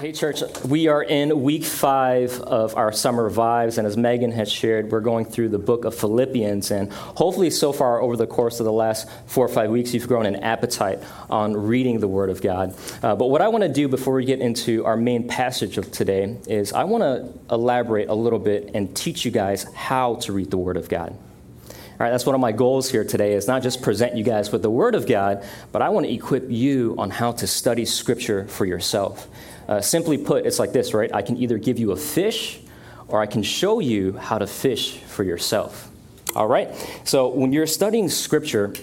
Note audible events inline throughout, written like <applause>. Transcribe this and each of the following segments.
Hey, church, we are in week five of our summer vibes, and as Megan has shared, we're going through the book of Philippians. And hopefully, so far over the course of the last four or five weeks, you've grown an appetite on reading the Word of God. Uh, but what I want to do before we get into our main passage of today is I want to elaborate a little bit and teach you guys how to read the Word of God. All right, that's one of my goals here today is not just present you guys with the Word of God, but I want to equip you on how to study Scripture for yourself. Uh, simply put, it's like this, right? I can either give you a fish or I can show you how to fish for yourself. All right? So when you're studying Scripture,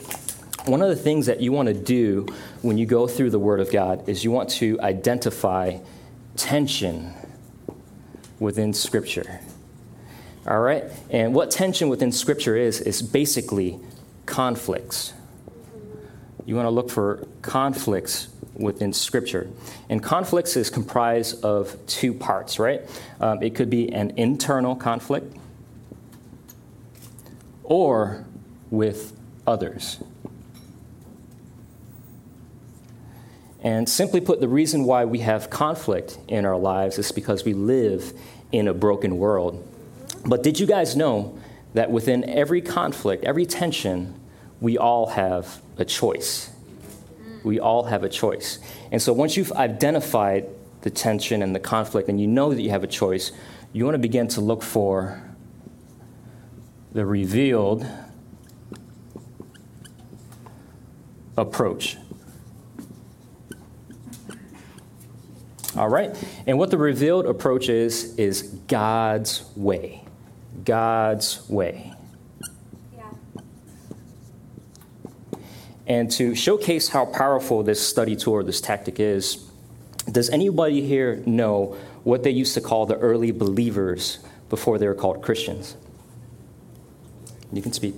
one of the things that you want to do when you go through the Word of God is you want to identify tension within Scripture. All right? And what tension within Scripture is, is basically conflicts. You want to look for conflicts within Scripture. And conflicts is comprised of two parts, right? Um, it could be an internal conflict or with others. And simply put, the reason why we have conflict in our lives is because we live in a broken world. But did you guys know that within every conflict, every tension, we all have a choice? We all have a choice. And so once you've identified the tension and the conflict and you know that you have a choice, you want to begin to look for the revealed approach. All right? And what the revealed approach is, is God's way. God's way. And to showcase how powerful this study tour, this tactic is, does anybody here know what they used to call the early believers before they were called Christians? You can speak.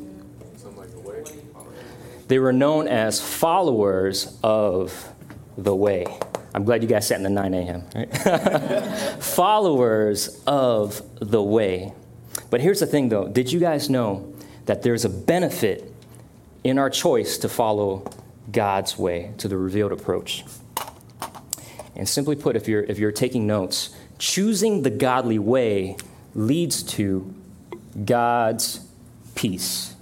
They were known as followers of the way. I'm glad you guys sat in the 9 a.m. Right? <laughs> followers of the way. But here's the thing though did you guys know that there's a benefit in our choice to follow God's way, to the revealed approach. And simply put, if you're, if you're taking notes, choosing the godly way leads to God's peace.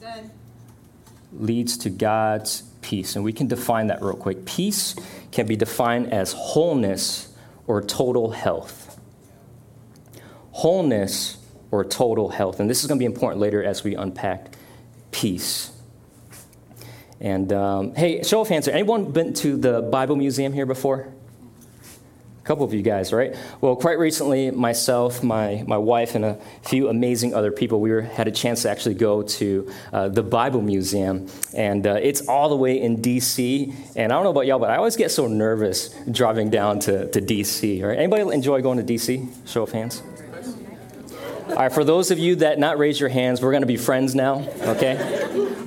Good. Leads to God's peace. And we can define that real quick. Peace can be defined as wholeness or total health. Wholeness or total health. And this is going to be important later as we unpack peace. And um, hey, show of hands, anyone been to the Bible Museum here before? A couple of you guys, right? Well, quite recently, myself, my, my wife, and a few amazing other people, we were, had a chance to actually go to uh, the Bible Museum. And uh, it's all the way in D.C. And I don't know about y'all, but I always get so nervous driving down to, to D.C. Right? Anybody enjoy going to D.C.? Show of hands. All right, for those of you that not raise your hands, we're going to be friends now, okay?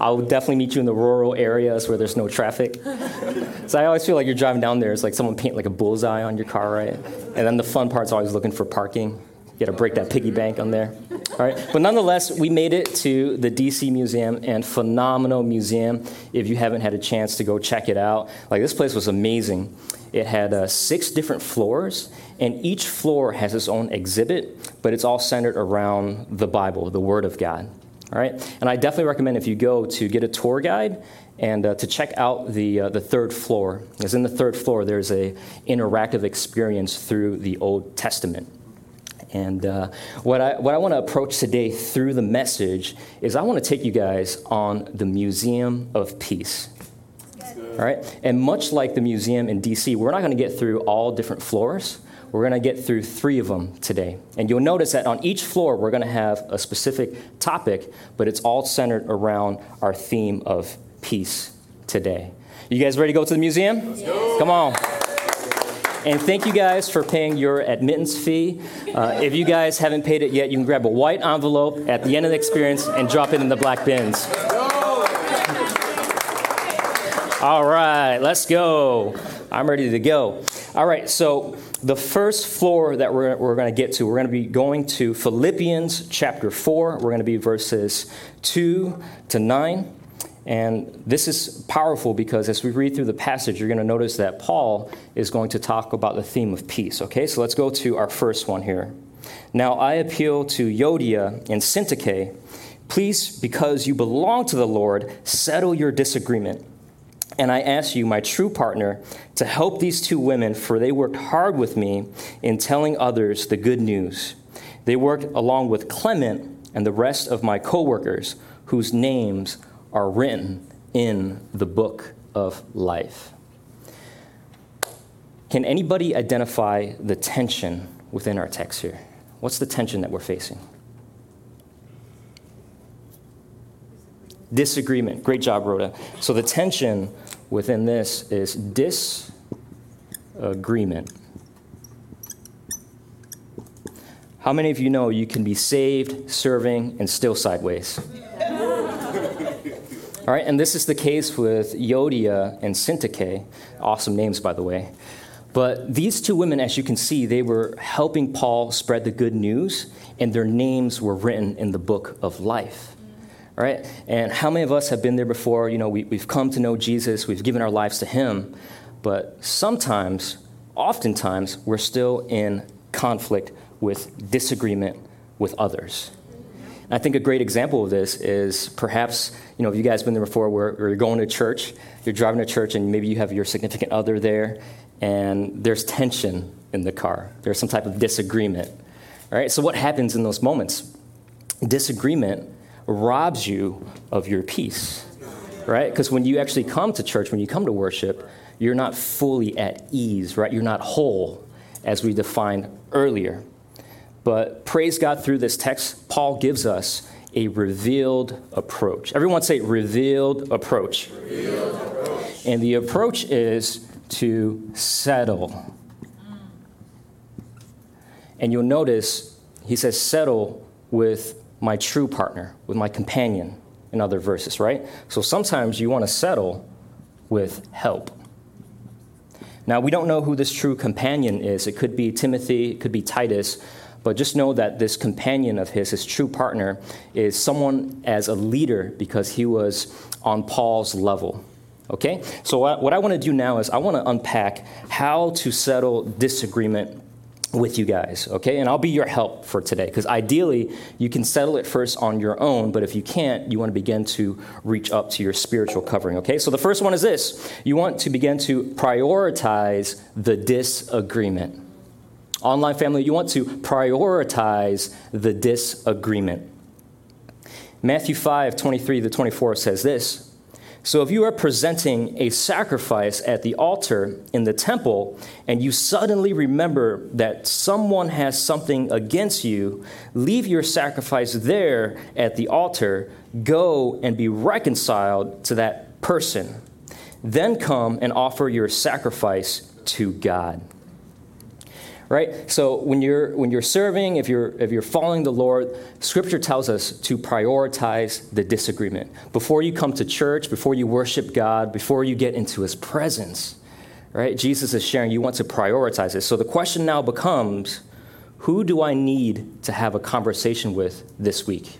I'll definitely meet you in the rural areas where there's no traffic. So I always feel like you're driving down there, it's like someone paint like a bullseye on your car, right? And then the fun part's always looking for parking. You got to break that piggy bank on there. All right, but nonetheless, we made it to the DC Museum and phenomenal museum. If you haven't had a chance to go check it out, like this place was amazing. It had uh, six different floors, and each floor has its own exhibit, but it's all centered around the Bible, the Word of God. All right? And I definitely recommend if you go to get a tour guide and uh, to check out the, uh, the third floor. Because in the third floor, there's a interactive experience through the Old Testament. And uh, what I, what I want to approach today through the message is I want to take you guys on the Museum of Peace. All right? And much like the museum in DC, we're not going to get through all different floors. We're going to get through three of them today. And you'll notice that on each floor, we're going to have a specific topic, but it's all centered around our theme of peace today. You guys ready to go to the museum? Come on. And thank you guys for paying your admittance fee. Uh, if you guys haven't paid it yet, you can grab a white envelope at the end of the experience and drop it in the black bins. All right, let's go. I'm ready to go. All right, so the first floor that we're, we're going to get to, we're going to be going to Philippians chapter 4. We're going to be verses 2 to 9. And this is powerful because as we read through the passage, you're going to notice that Paul is going to talk about the theme of peace. Okay, so let's go to our first one here. Now I appeal to Euodia and Syntyche. Please, because you belong to the Lord, settle your disagreement. And I ask you, my true partner, to help these two women, for they worked hard with me in telling others the good news. They worked along with Clement and the rest of my co workers, whose names are written in the book of life. Can anybody identify the tension within our text here? What's the tension that we're facing? Disagreement. Great job, Rhoda. So the tension within this is disagreement. How many of you know you can be saved, serving, and still sideways? All right, and this is the case with Euodia and Syntyche. Awesome names, by the way. But these two women, as you can see, they were helping Paul spread the good news, and their names were written in the book of life. All right? And how many of us have been there before? You know, we, we've come to know Jesus, we've given our lives to Him, but sometimes, oftentimes, we're still in conflict with disagreement with others. I think a great example of this is perhaps, you know, if you guys been there before where, where, you're going to church, you're driving to church, and maybe you have your significant other there, and there's tension in the car. There's some type of disagreement. All right, so what happens in those moments? Disagreement robs you of your peace, right? Because when you actually come to church, when you come to worship, you're not fully at ease, right? You're not whole, as we defined earlier. But praise God through this text, Paul gives us a revealed approach. Everyone say revealed approach. Revealed approach. And the approach is to settle. And you'll notice he says settle with my true partner, with my companion in other verses, right? So sometimes you want to settle with help. Now, we don't know who this true companion is. It could be Timothy, it could be Titus, but just know that this companion of his, his true partner, is someone as a leader because he was on Paul's level. Okay? So, what I want to do now is I want to unpack how to settle disagreement with you guys, okay? And I'll be your help for today because ideally you can settle it first on your own, but if you can't, you want to begin to reach up to your spiritual covering, okay? So the first one is this you want to begin to prioritize the disagreement. Online family, you want to prioritize the disagreement. Matthew 5 23 to 24 says this. So, if you are presenting a sacrifice at the altar in the temple and you suddenly remember that someone has something against you, leave your sacrifice there at the altar, go and be reconciled to that person. Then come and offer your sacrifice to God right? So when you're when you're serving, if you're if you're following the Lord, Scripture tells us to prioritize the disagreement before you come to church, before you worship God, before you get into His presence, right? Jesus is sharing you want to prioritize this. So the question now becomes, who do I need to have a conversation with this week?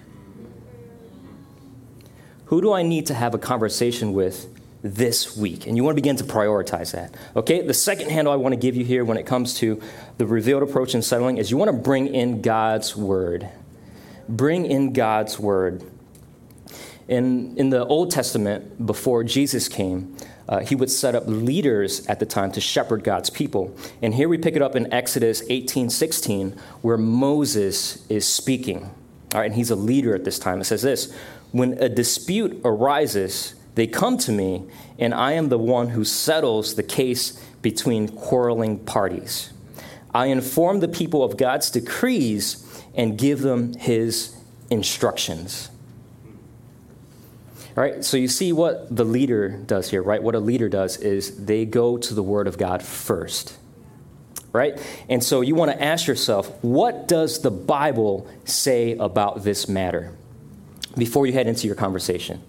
Who do I need to have a conversation with this week. And you want to begin to prioritize that. Okay? The second handle I want to give you here when it comes to the revealed approach in settling is you want to bring in God's word. Bring in God's word. In, in the Old Testament, before Jesus came, uh, he would set up leaders at the time to shepherd God's people. And here we pick it up in Exodus 18 16, where Moses is speaking. All right, and he's a leader at this time. It says this When a dispute arises, they come to me, and I am the one who settles the case between quarreling parties. I inform the people of God's decrees and give them his instructions. All right, so you see what the leader does here, right? What a leader does is they go to the Word of God first, right? And so you want to ask yourself, what does the Bible say about this matter before you head into your conversation?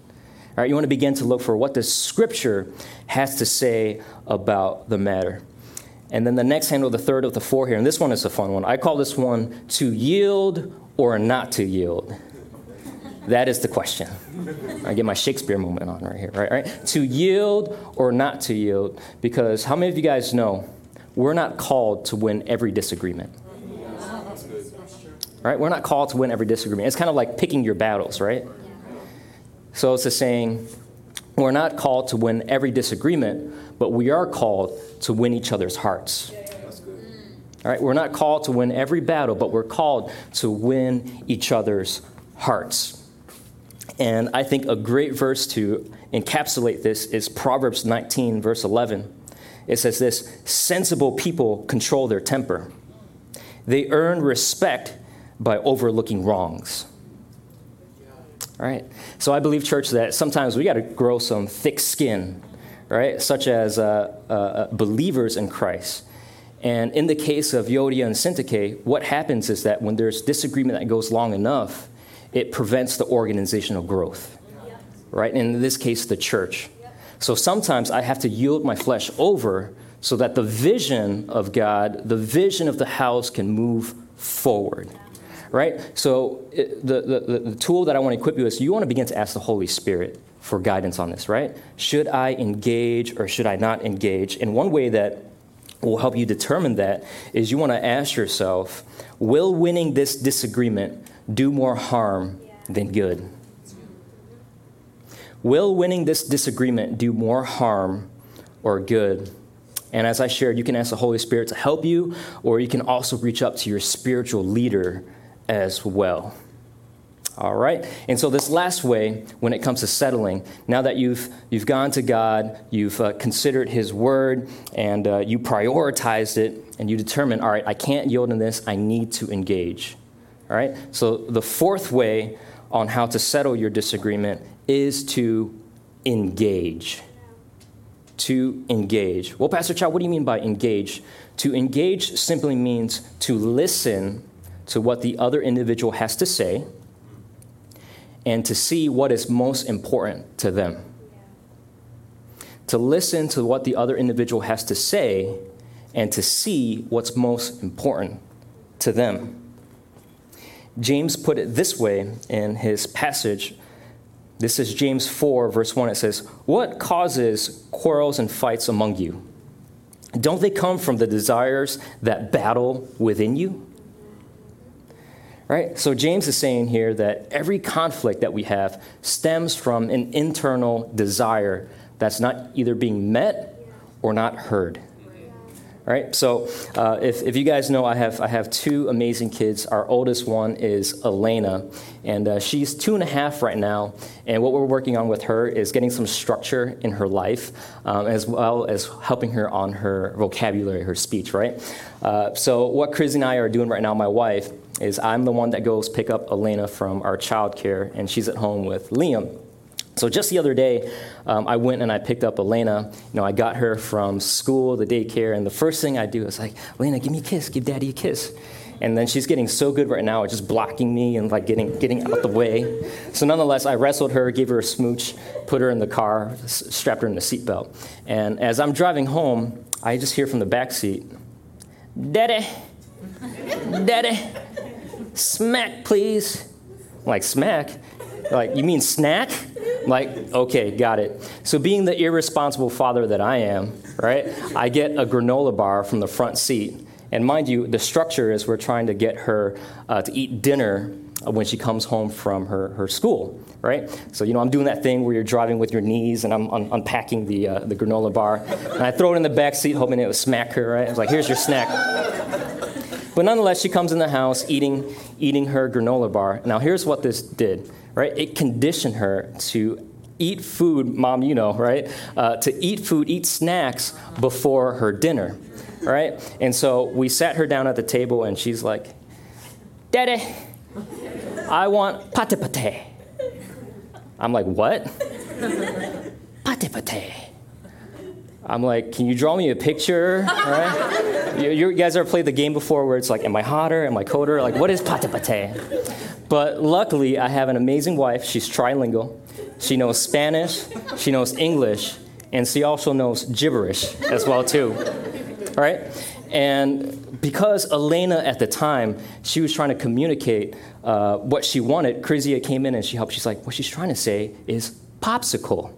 All right, you want to begin to look for what the scripture has to say about the matter. And then the next handle, the third of the four here, and this one is a fun one. I call this one to yield or not to yield. That is the question. I get my Shakespeare moment on right here, right? right? To yield or not to yield, because how many of you guys know we're not called to win every disagreement? Right? We're not called to win every disagreement. It's kind of like picking your battles, right? So it's a saying, we're not called to win every disagreement, but we are called to win each other's hearts. All right, we're not called to win every battle, but we're called to win each other's hearts. And I think a great verse to encapsulate this is Proverbs 19, verse 11. It says this sensible people control their temper, they earn respect by overlooking wrongs. All right? So I believe, church, that sometimes we got to grow some thick skin, right? Such as uh, uh, uh, believers in Christ. And in the case of Euodia and Syntyche, what happens is that when there's disagreement that goes long enough, it prevents the organizational growth, right? And in this case, the church. So sometimes I have to yield my flesh over so that the vision of God, the vision of the house can move forward. Right? So, it, the, the, the tool that I want to equip you with, is you want to begin to ask the Holy Spirit for guidance on this, right? Should I engage or should I not engage? And one way that will help you determine that is you want to ask yourself will winning this disagreement do more harm than good? Will winning this disagreement do more harm or good? And as I shared, you can ask the Holy Spirit to help you, or you can also reach up to your spiritual leader as well. All right? And so, this last way, when it comes to settling, now that you've, you've gone to God, you've uh, considered His word, and uh, you prioritized it, and you determine, all right, I can't yield in this, I need to engage. All right? So, the fourth way on how to settle your disagreement is to engage. To engage. Well, Pastor Chow, what do you mean by engage? To engage simply means to listen to what the other individual has to say and to see what is most important to them. To listen to what the other individual has to say and to see what's most important to them. James put it this way in his passage. This is James 4, verse 1. It says, What causes quarrels and fights among you? Don't they come from the desires that battle within you? Right? So James is saying here that every conflict that we have stems from an internal desire that's not either being met or not heard. All right, so uh, if, if you guys know, I have, I have two amazing kids. Our oldest one is Elena, and uh, she's two and a half right now. And what we're working on with her is getting some structure in her life, um, as well as helping her on her vocabulary, her speech, right? Uh, so, what Chris and I are doing right now, my wife, is I'm the one that goes pick up Elena from our childcare, and she's at home with Liam. So just the other day, um, I went and I picked up Elena. You know, I got her from school, the daycare, and the first thing I do is like, Elena, give me a kiss, give daddy a kiss. And then she's getting so good right now at just blocking me and like getting, getting out the way. So nonetheless, I wrestled her, gave her a smooch, put her in the car, strapped her in the seatbelt. And as I'm driving home, I just hear from the back seat, Daddy, Daddy, smack, please. Like, smack? Like, you mean snack? Like, okay, got it. So, being the irresponsible father that I am, right, I get a granola bar from the front seat. And mind you, the structure is we're trying to get her uh, to eat dinner when she comes home from her, her school, right? So, you know, I'm doing that thing where you're driving with your knees and I'm un- unpacking the, uh, the granola bar. And I throw it in the back seat hoping it would smack her, right? I was like, here's your snack. But nonetheless, she comes in the house eating, eating her granola bar. Now, here's what this did right? It conditioned her to eat food, mom, you know, right? Uh, to eat food, eat snacks before her dinner, right? And so we sat her down at the table and she's like, Daddy, I want pate pate. I'm like, what? <laughs> pate pate. I'm like, can you draw me a picture? <laughs> Right? You, you, guys ever played the game before where it's like, am I hotter? Am I colder? Like, what is pate pate? But luckily, I have an amazing wife. She's trilingual. She knows Spanish, she knows English, and she also knows gibberish as well too. All right? And because Elena at the time, she was trying to communicate uh, what she wanted, Krizia came in and she helped. She's like, what she's trying to say is popsicle.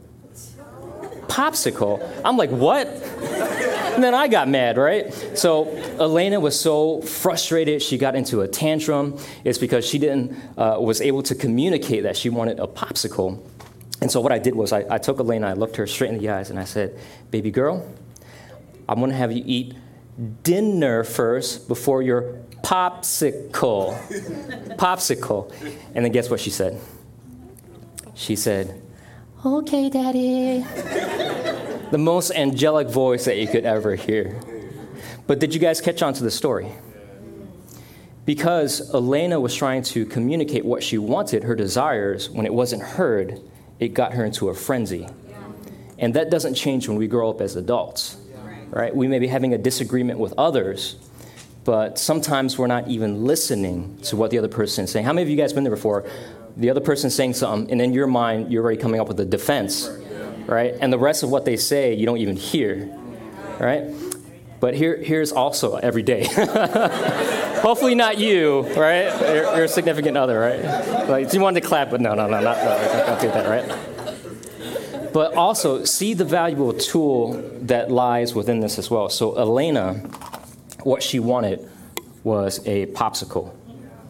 Popsicle. I'm like, what? And then I got mad, right? So Elena was so frustrated, she got into a tantrum. It's because she didn't uh, was able to communicate that she wanted a popsicle. And so what I did was I, I took Elena, I looked her straight in the eyes, and I said, "Baby girl, I'm gonna have you eat dinner first before your popsicle. <laughs> popsicle. And then guess what she said? She said, Okay, Daddy. the most angelic voice that you could ever hear. But did you guys catch on to the story? Because Elena was trying to communicate what she wanted, her desires, when it wasn't heard, it got her into a frenzy. And that doesn't change when we grow up as adults right? We may be having a disagreement with others, but sometimes we're not even listening to what the other person is saying. How many of you guys been there before? The other person saying something, and in your mind, you're already coming up with a defense, right? And the rest of what they say, you don't even hear, right? But here, here's also every day. <laughs> Hopefully not you, right? You're, you're, a significant other, right? Like, you wanted to clap, but no, no, no, not, no, don't do that, right? but also see the valuable tool that lies within this as well. So, Elena, what she wanted was a popsicle,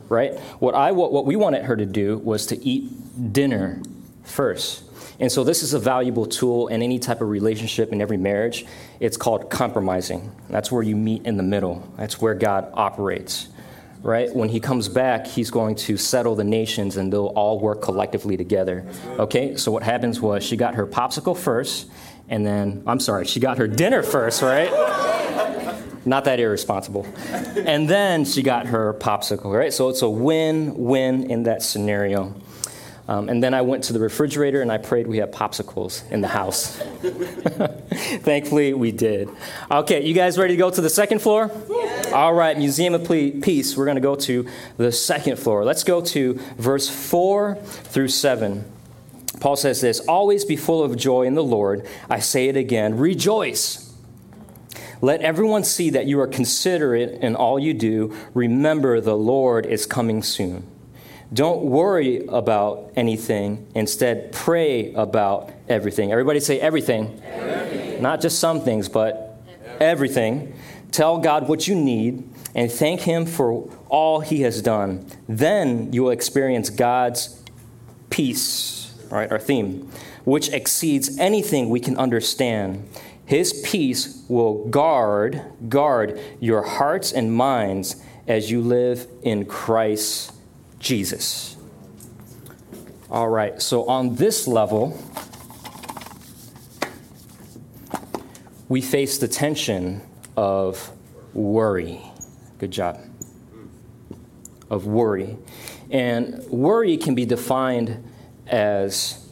right? What, I, what, what we wanted her to do was to eat dinner first. And so, this is a valuable tool in any type of relationship, in every marriage. It's called compromising. That's where you meet in the middle, that's where God operates right? When he comes back, he's going to settle the nations and they'll all work collectively together. Okay, so what happens was she got her popsicle first, and then, I'm sorry, she got her dinner first, right? Not that irresponsible. And then she got her popsicle, right? So it's a win win in that scenario. Um, and then I went to the refrigerator and I prayed we had popsicles in the house. <laughs> Thankfully, we did. Okay, you guys ready to go to the second floor? Yeah. All right, Museum of Peace. We're going to go to the second floor. Let's go to verse 4 through 7. Paul says this Always be full of joy in the Lord. I say it again rejoice. Let everyone see that you are considerate in all you do. Remember, the Lord is coming soon. Don't worry about anything. Instead, pray about everything. Everybody say everything. everything. Not just some things, but everything. everything. Tell God what you need and thank Him for all He has done. Then you will experience God's peace, right? Our theme, which exceeds anything we can understand. His peace will guard, guard your hearts and minds as you live in Christ Jesus. All right, so on this level, we face the tension of worry. Good job. Of worry. And worry can be defined as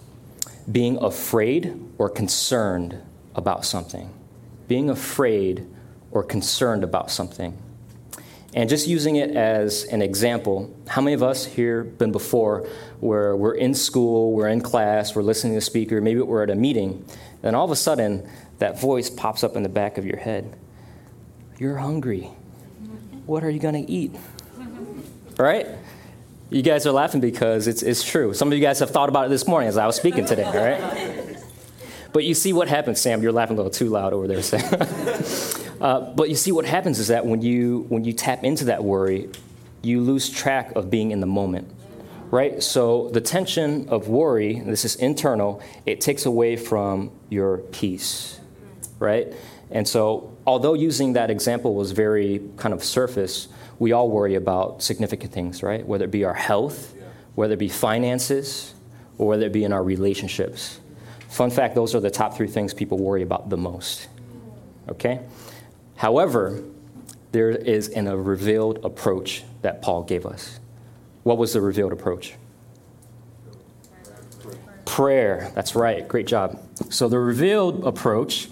being afraid or concerned about something. Being afraid or concerned about something. And just using it as an example, how many of us here been before where we're in school, we're in class, we're listening to a speaker, maybe we're at a meeting, and all of a sudden that voice pops up in the back of your head. You're hungry. What are you going to eat? Right? You guys are laughing because it's, it's true. Some of you guys have thought about it this morning as I was speaking today, right? But you see what happens, Sam. You're laughing a little too loud over there, Sam. <laughs> Uh, but you see, what happens is that when you when you tap into that worry, you lose track of being in the moment, right? So the tension of worry, this is internal. It takes away from your peace, right? And so, although using that example was very kind of surface, we all worry about significant things, right? Whether it be our health, whether it be finances, or whether it be in our relationships. Fun fact those are the top three things people worry about the most. Okay? However, there is an, a revealed approach that Paul gave us. What was the revealed approach? Prayer. That's right. Great job. So, the revealed approach,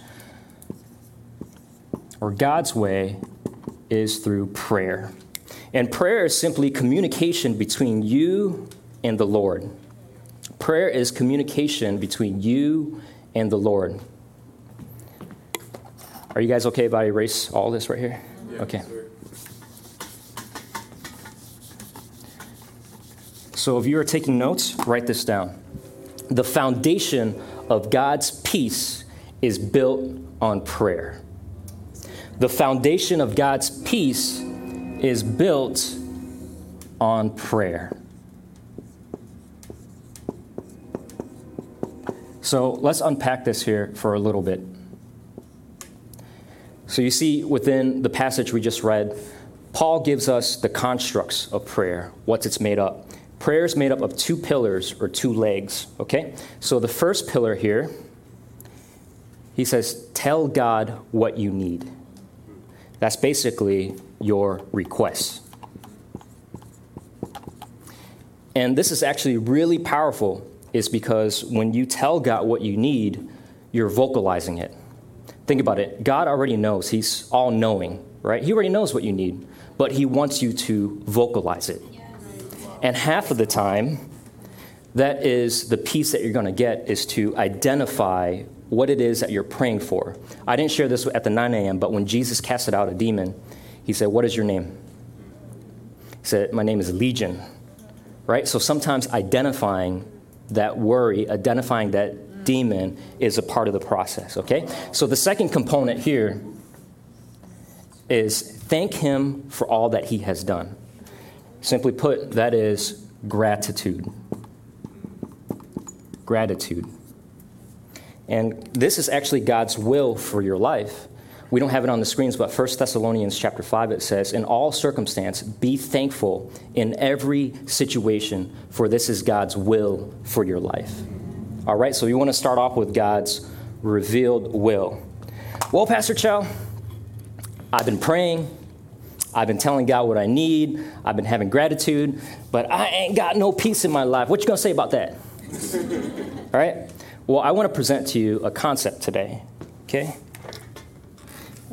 or God's way, is through prayer. And prayer is simply communication between you and the Lord. Prayer is communication between you and the Lord. Are you guys okay if I erase all this right here? Okay. So if you are taking notes, write this down. The foundation of God's peace is built on prayer. The foundation of God's peace is built on prayer. So let's unpack this here for a little bit. So you see within the passage we just read, Paul gives us the constructs of prayer, what it's made up. Prayer is made up of two pillars or two legs, okay? So the first pillar here, he says, tell God what you need. That's basically your requests. And this is actually really powerful, is because when you tell God what you need, you're vocalizing it. Think about it. God already knows, He's all knowing, right? He already knows what you need, but He wants you to vocalize it. And half of the time, that is the piece that you're going to get is to identify what it is that you're praying for. I didn't share this at the 9 a.m., but when Jesus casted out a demon, he said, What is your name? He said, My name is Legion. Right? So sometimes identifying that worry, identifying that demon is a part of the process, okay? So the second component here is thank him for all that he has done. Simply put, that is gratitude. Gratitude. And this is actually God's will for your life. We don't have it on the screens, but 1 Thessalonians chapter 5 it says, "In all circumstance be thankful in every situation, for this is God's will for your life." All right, so we want to start off with God's revealed will. Well, Pastor Chow, I've been praying, I've been telling God what I need, I've been having gratitude, but I ain't got no peace in my life. What you going to say about that? <laughs> All right? Well, I want to present to you a concept today, okay?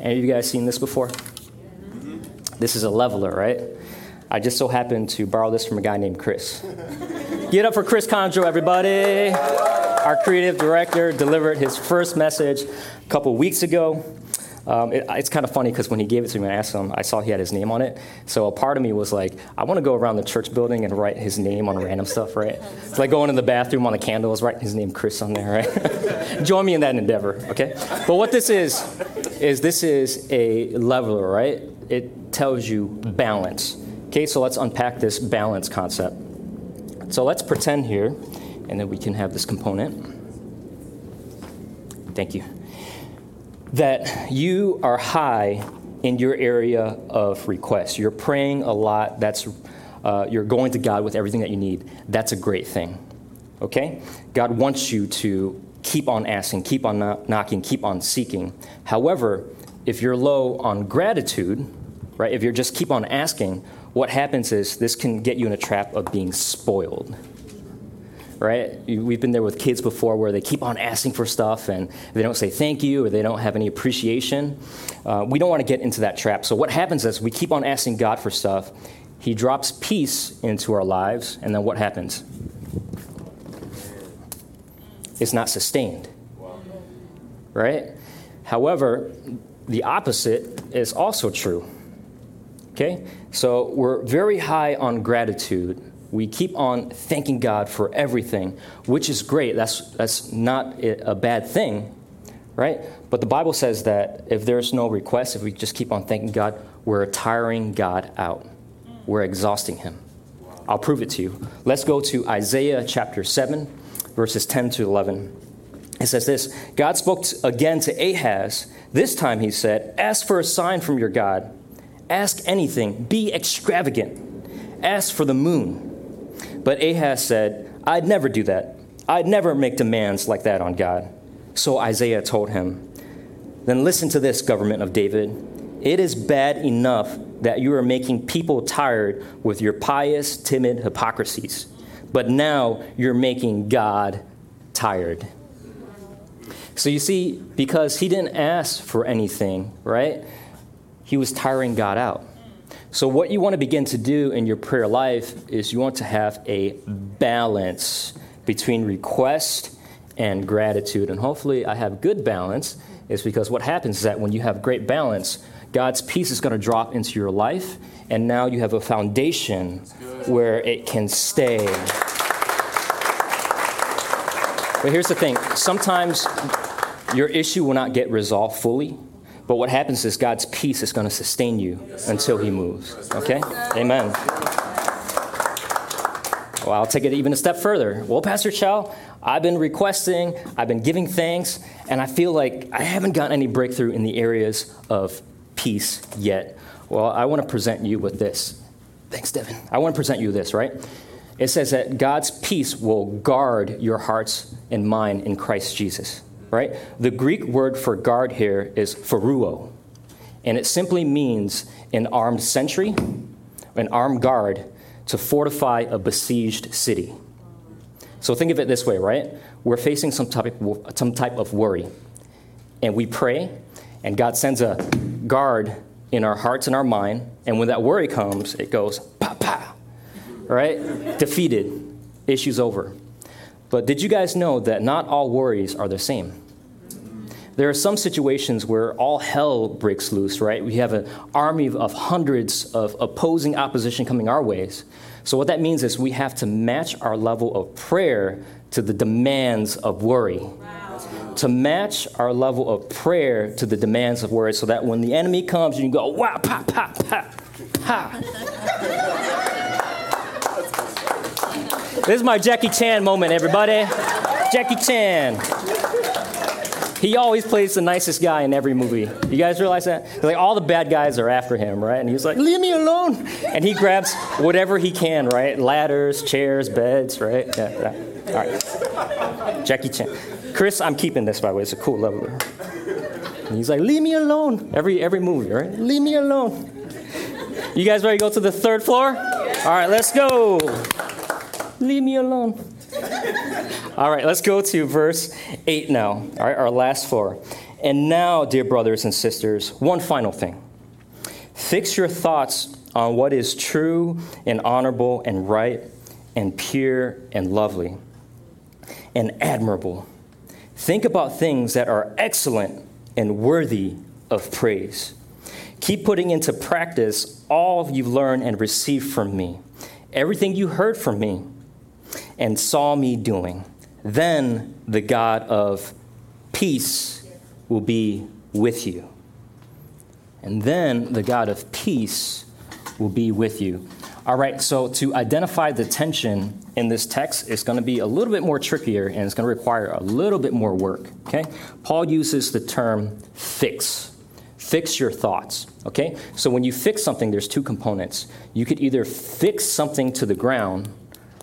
Of you guys seen this before? This is a leveler, right? I just so happened to borrow this from a guy named Chris. Get up for Chris Conjo, everybody. Our creative director delivered his first message a couple weeks ago. Um, it, it's kind of funny because when he gave it to me, I asked him, I saw he had his name on it. So a part of me was like, I want to go around the church building and write his name on random stuff, right? It's like going in the bathroom on the candles, writing his name Chris on there, right? <laughs> Join me in that endeavor, okay? But what this is, is this is a leveler, right? It tells you balance. Okay, so let's unpack this balance concept. So let's pretend here, and then we can have this component. Thank you that you are high in your area of request. You're praying a lot. That's uh, you're going to God with everything that you need. That's a great thing. Okay? God wants you to keep on asking, keep on knocking, keep on seeking. However, if you're low on gratitude, right? If you're just keep on asking, what happens is this can get you in a trap of being spoiled right? We've been there with kids before where they keep on asking for stuff and they don't say thank you or they don't have any appreciation. Uh, we don't want to get into that trap. So, what happens is we keep on asking God for stuff, He drops peace into our lives, and then what happens? It's not sustained, right? However, the opposite is also true. Okay? So, we're very high on gratitude we keep on thanking God for everything, which is great. That's, that's not a bad thing, right? But the Bible says that if there's no request, if we just keep on thanking God, we're tiring God out. We're exhausting Him. I'll prove it to you. Let's go to Isaiah chapter 7, verses 10 to 11. It says this God spoke again to Ahaz. This time he said, Ask for a sign from your God. Ask anything. Be extravagant. Ask for the moon but Ahaz said, I'd never do that. I'd never make demands like that on God. So Isaiah told him, Then listen to this, government of David. It is bad enough that you are making people tired with your pious, timid hypocrisies, but now you're making God tired. So you see, because he didn't ask for anything, right? He was tiring God out. So, what you want to begin to do in your prayer life is you want to have a balance between request and gratitude. And hopefully, I have good balance, is because what happens is that when you have great balance, God's peace is going to drop into your life, and now you have a foundation where it can stay. But here's the thing sometimes your issue will not get resolved fully, but what happens is God's peace is going to sustain you until He moves. Okay? Amen. Well, I'll take it even a step further. Well, Pastor Chow, I've been requesting, I've been giving thanks, and I feel like I haven't gotten any breakthrough in the areas of peace yet. Well, I want to present you with this. Thanks, Devin. I want to present you this, right? It says that God's peace will guard your hearts and mind in Christ Jesus, right? The Greek word for guard here is pharuo, and it simply means an armed sentry, an armed guard to fortify a besieged city. So think of it this way, right? We're facing some type, some type of worry, and we pray, and God sends a guard in our hearts and our mind, and when that worry comes, it goes pa pa, right? Defeated, issues over. But did you guys know that not all worries are the same? There are some situations where all hell breaks loose, right? We have an army of hundreds of opposing opposition coming our ways. So, what that means is we have to match our level of prayer to the demands of worry. To match our level of prayer to the demands of worry so that when the enemy comes, you can go, wow, pa, pa, pa, ha. this is my Jackie Chan moment, everybody. Jackie Chan. He always plays the nicest guy in every movie. You guys realize that? Like all the bad guys are after him, right? And he's like, "Leave me alone!" And he grabs whatever he can, right? Ladders, chairs, beds, right? Yeah, yeah. All right. Jackie Chan. Chris, I'm keeping this by the way. It's a cool leveler. And he's like, "Leave me alone!" Every every movie, right? Leave me alone. You guys ready to go to the third floor? All right, let's go. Leave me alone. All right, let's go to verse 8 now, all right, our last four. And now, dear brothers and sisters, one final thing. Fix your thoughts on what is true and honorable and right and pure and lovely and admirable. Think about things that are excellent and worthy of praise. Keep putting into practice all you've learned and received from me, everything you heard from me and saw me doing. Then the God of peace will be with you. And then the God of peace will be with you. All right, so to identify the tension in this text is going to be a little bit more trickier and it's going to require a little bit more work. Okay? Paul uses the term fix. Fix your thoughts. Okay? So when you fix something, there's two components. You could either fix something to the ground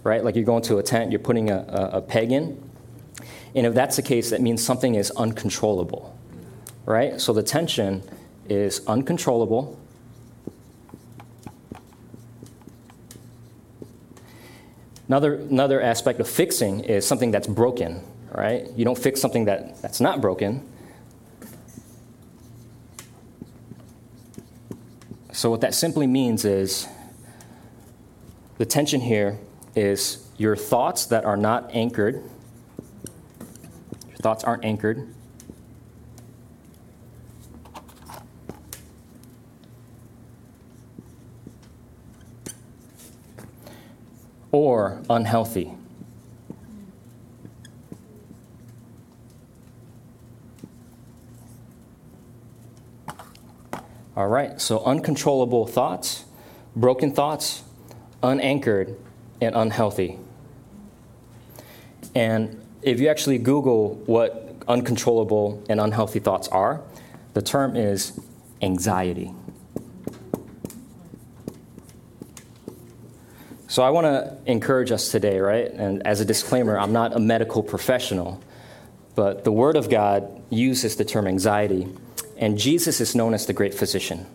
right? Like you're going to a tent, you're putting a, a, a peg in. And if that's the case, that means something is uncontrollable, right? So the tension is uncontrollable. Another, another aspect of fixing is something that's broken, right? You don't fix something that, that's not broken. So, what that simply means is the tension here is your thoughts that are not anchored. Your thoughts aren't anchored. Or unhealthy. All right, so uncontrollable thoughts, broken thoughts, unanchored and unhealthy. And if you actually Google what uncontrollable and unhealthy thoughts are, the term is anxiety. So I want to encourage us today, right? And as a disclaimer, I'm not a medical professional, but the Word of God uses the term anxiety, and Jesus is known as the great physician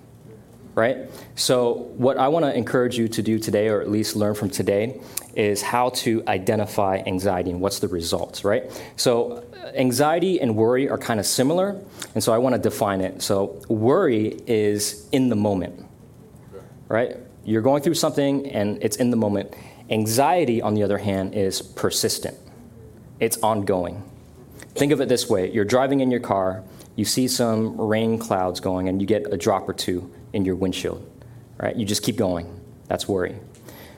right? So, what I want to encourage you to do today, or at least learn from today, is how to identify anxiety and what's the results, right? So, uh, anxiety and worry are kind of similar, and so I want to define it. So, worry is in the moment, right? You're going through something and it's in the moment. Anxiety, on the other hand, is persistent, it's ongoing. Think of it this way you're driving in your car, you see some rain clouds going and you get a drop or two in your windshield, right? You just keep going. That's worry.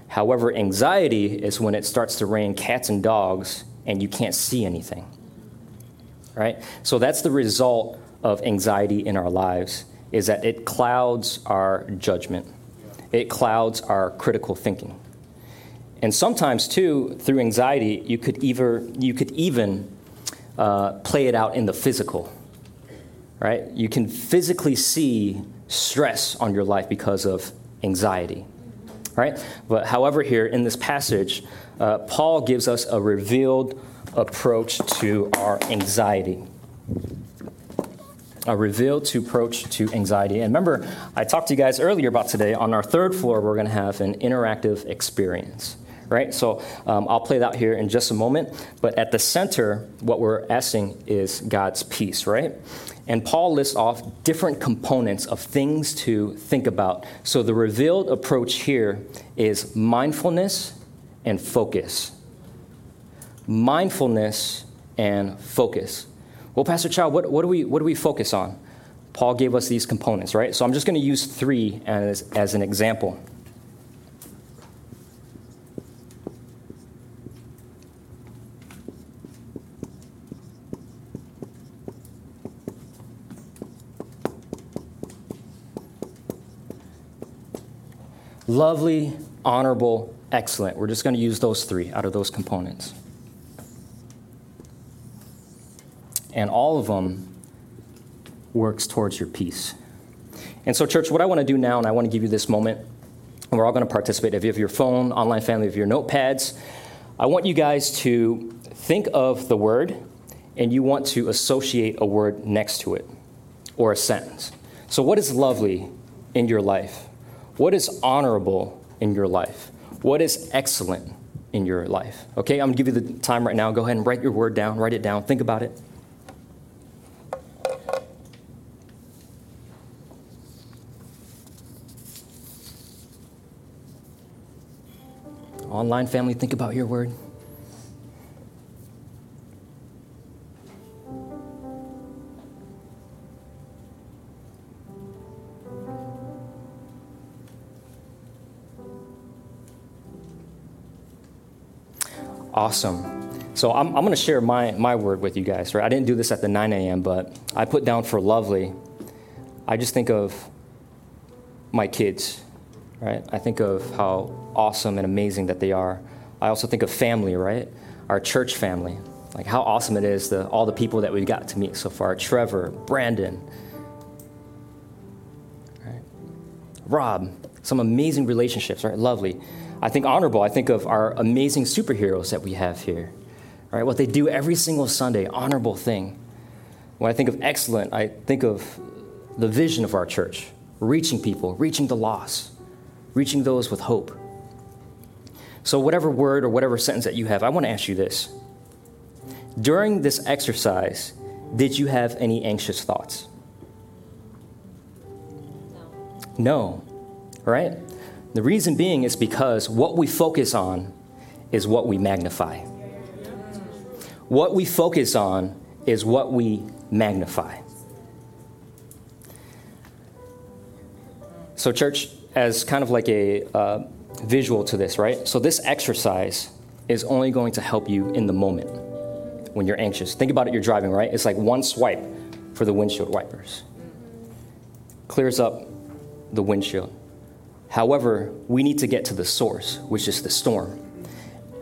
However, anxiety is when it starts to rain cats and dogs and you can't see anything, right? So that's the result of anxiety in our lives is that it clouds our judgment. It clouds our critical thinking. And sometimes, too, through anxiety, you could, either, you could even uh, play it out in the physical, right? You can physically see stress on your life because of anxiety, right? But however, here in this passage, uh, Paul gives us a revealed approach to our anxiety. A revealed to approach to anxiety. And remember, I talked to you guys earlier about today. On our third floor, we're going to have an interactive experience right? So um, I'll play that out here in just a moment. But at the center, what we're asking is God's peace, right? And Paul lists off different components of things to think about. So the revealed approach here is mindfulness and focus. Mindfulness and focus. Well, Pastor Chow, what, what, do we, what do we focus on? Paul gave us these components, right? So I'm just going to use three as, as an example. lovely, honorable, excellent. We're just going to use those three out of those components. And all of them works towards your peace. And so, church, what I want to do now, and I want to give you this moment, and we're all going to participate. If you have your phone, online family, if you have your notepads, I want you guys to think of the word and you want to associate a word next to it or a sentence. So, what is lovely in your life? What is honorable in your life? What is excellent in your life? Okay, I'm gonna give you the time right now. Go ahead and write your word down, write it down, think about it. Online family, think about your word. Awesome. So I'm, I'm going to share my, my word with you guys, right? I didn't do this at the 9 a.m., but I put down for lovely. I just think of my kids, right? I think of how awesome and amazing that they are. I also think of family, right? Our church family. Like how awesome it is, the, all the people that we've got to meet so far Trevor, Brandon, right? Rob, some amazing relationships, right? Lovely. I think honorable. I think of our amazing superheroes that we have here. Right? What they do every single Sunday, honorable thing. When I think of excellent, I think of the vision of our church, reaching people, reaching the lost, reaching those with hope. So, whatever word or whatever sentence that you have, I want to ask you this. During this exercise, did you have any anxious thoughts? No. No. Right? The reason being is because what we focus on is what we magnify. What we focus on is what we magnify. So, church, as kind of like a uh, visual to this, right? So, this exercise is only going to help you in the moment when you're anxious. Think about it, you're driving, right? It's like one swipe for the windshield wipers, clears up the windshield. However, we need to get to the source, which is the storm.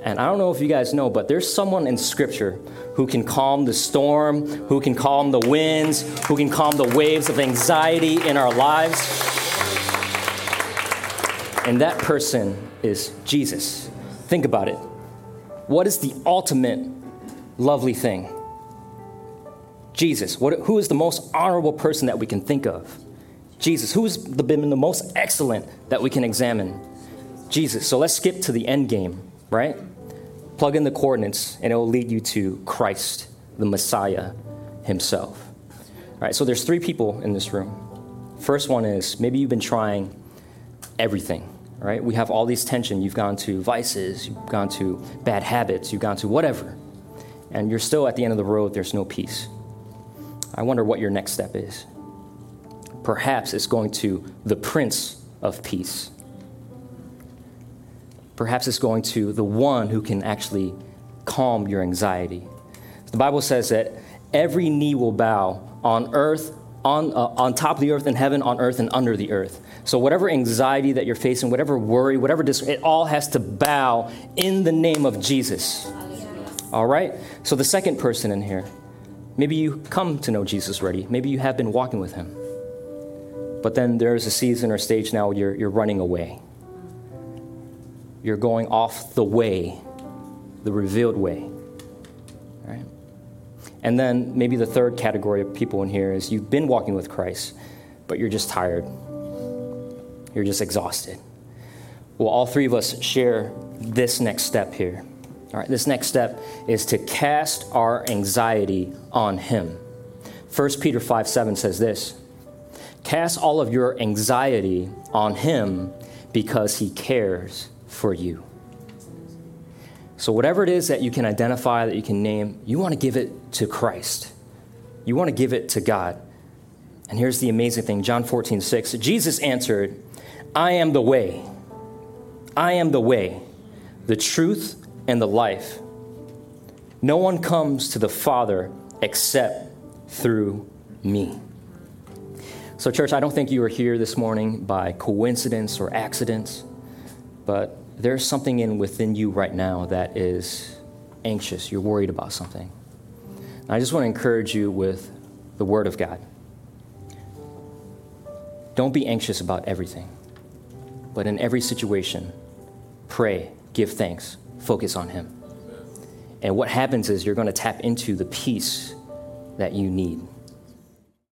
And I don't know if you guys know, but there's someone in Scripture who can calm the storm, who can calm the winds, who can calm the waves of anxiety in our lives. And that person is Jesus. Think about it. What is the ultimate lovely thing? Jesus. What, who is the most honorable person that we can think of? Jesus. Who's the, been the most excellent that we can examine? Jesus. So let's skip to the end game, right? Plug in the coordinates, and it will lead you to Christ, the Messiah himself. All right, so there's three people in this room. First one is maybe you've been trying everything, right? We have all these tension. You've gone to vices, you've gone to bad habits, you've gone to whatever, and you're still at the end of the road, there's no peace. I wonder what your next step is. Perhaps it's going to the Prince of Peace. Perhaps it's going to the one who can actually calm your anxiety. The Bible says that every knee will bow on earth, on, uh, on top of the earth, in heaven, on earth, and under the earth. So, whatever anxiety that you're facing, whatever worry, whatever dis- it all has to bow in the name of Jesus. All right? So, the second person in here, maybe you come to know Jesus already. Maybe you have been walking with him. But then there's a season or stage now where you're, you're running away. You're going off the way, the revealed way. Right? And then maybe the third category of people in here is you've been walking with Christ, but you're just tired. You're just exhausted. Well, all three of us share this next step here. All right, this next step is to cast our anxiety on Him. 1 Peter 5 7 says this Cast all of your anxiety on Him because He cares for you. So, whatever it is that you can identify, that you can name, you want to give it to Christ. You want to give it to God. And here's the amazing thing John 14, 6. Jesus answered, I am the way. I am the way, the truth, and the life. No one comes to the Father except through me. So, church, I don't think you are here this morning by coincidence or accidents, but there's something in within you right now that is anxious. You're worried about something. And I just want to encourage you with the Word of God. Don't be anxious about everything, but in every situation, pray, give thanks, focus on Him. And what happens is you're going to tap into the peace that you need.